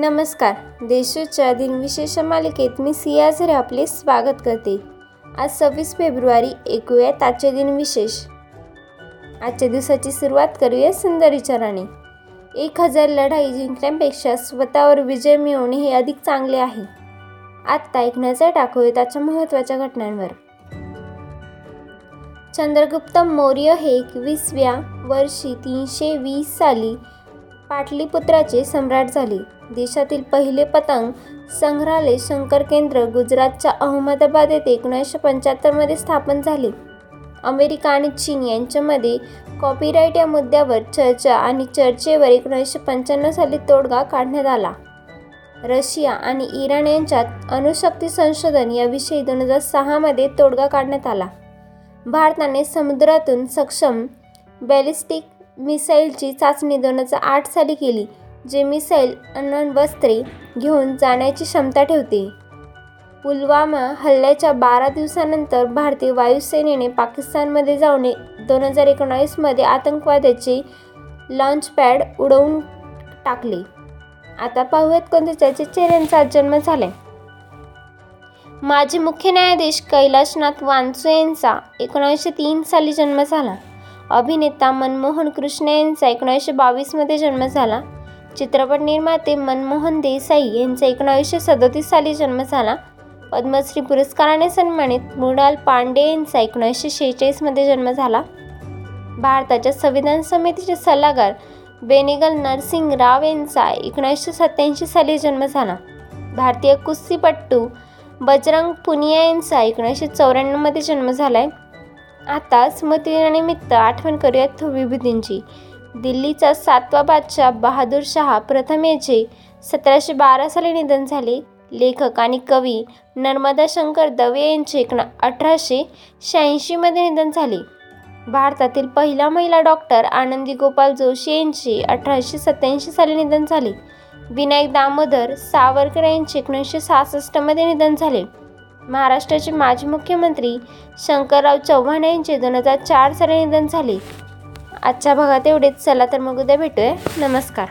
नमस्कार. देशूच्या दिनविशेष मालिकेत मी सियाझरे आपले स्वागत करते. आज सव्वीस फेब्रुवारी ऐकूयात आजचे दिनविशेष. आजच्या दिवसाची सुरुवात करूया सुंदर विचाराने. एक हजार लढाई जिंकण्यापेक्षा स्वतःवर विजय मिळवणे हे अधिक चांगले आहे. आत्ता एक नजर टाकूया त्याच्या महत्त्वाच्या घटनांवर. चंद्रगुप्त मौर्य हे एकवीसव्या वर्षी तीनशे वीस साली पाटलीपुत्राचे सम्राट झाले. देशातील पहिले पतंग संग्रहालय शंकर केंद्र गुजरातच्या अहमदाबाद येथे एकोणीसशे पंच्याहत्तरमध्ये स्थापन झाले. अमेरिका आणि चीन यांच्यामध्ये कॉपीराईट या मुद्द्यावर चर्चा आणि चर्चेवर एकोणीसशे पंच्याण्णव साली तोडगा काढण्यात आला. रशिया आणि इराण यांच्यात अणुशक्ती संशोधन याविषयी दोन हजार सहामध्ये तोडगा काढण्यात आला. भारताने समुद्रातून सक्षम बॅलिस्टिक मिसाईलची चाचणी दोन हजार आठ साली केली जे मिसाईल अण्वस्त्रे घेऊन जाण्याची क्षमता ठेवते. पुलवामा हल्ल्याच्या बारा दिवसानंतर भारतीय वायुसेनेने पाकिस्तानमध्ये जाऊन दोन हजार एकोणावीसमध्ये आतंकवाद्याचे लॉन्चपॅड उडवून टाकले. आता पाहूयात कोणत्या चर्चेचे यांचा जन्म झालाय. माजी मुख्य न्यायाधीश कैलाशनाथ वानसो यांचा एकोणीसशे तीन साली जन्म झाला. अभिनेता मनमोहन कृष्ण यांचा एकोणीसशे बावीसमध्ये जन्म झाला. चित्रपट निर्माते मनमोहन देसाई यांचा एकोणीसशे सदतीस साली जन्म झाला. पद्मश्री पुरस्काराने सन्मानित मृणाल पांडे यांचा एकोणीसशे शेहेचाळीसमध्ये जन्म झाला. भारताच्या संविधान समितीचे सल्लागार बेनेगल नरसिंग राव यांचा एकोणीसशे सत्याऐंशी साली जन्म झाला. भारतीय कुस्तीपट्टू बजरंग पुनिया यांचा एकोणीसशे चौऱ्याण्णवमध्ये जन्म झाला आहे आता स्मृतिदिनानिमित्त आठवण करूयात विभूतींची दिल्लीचा सातवा बादशाह बहादूर शहा प्रथम याचे सतराशे बारा साली निधन झाले. लेखक आणि कवी नर्मदा शंकर दवे यांचे एक अठराशे शहाऐंशीमध्ये निधन झाले. भारतातील पहिला महिला डॉक्टर आनंदी गोपाल जोशी यांचे अठराशे सत्याऐंशी साली निधन झाले. विनायक दामोदर सावरकर यांचे एकोणीसशे सहासष्टमध्ये निधन झाले. महाराष्ट्राचे माजी मुख्यमंत्री शंकरराव चव्हाण यांचे दोन हजार चार साली निधन झाले. आजच्या भागात एवढेच. चला तर मग उद्या भेटूया. नमस्कार.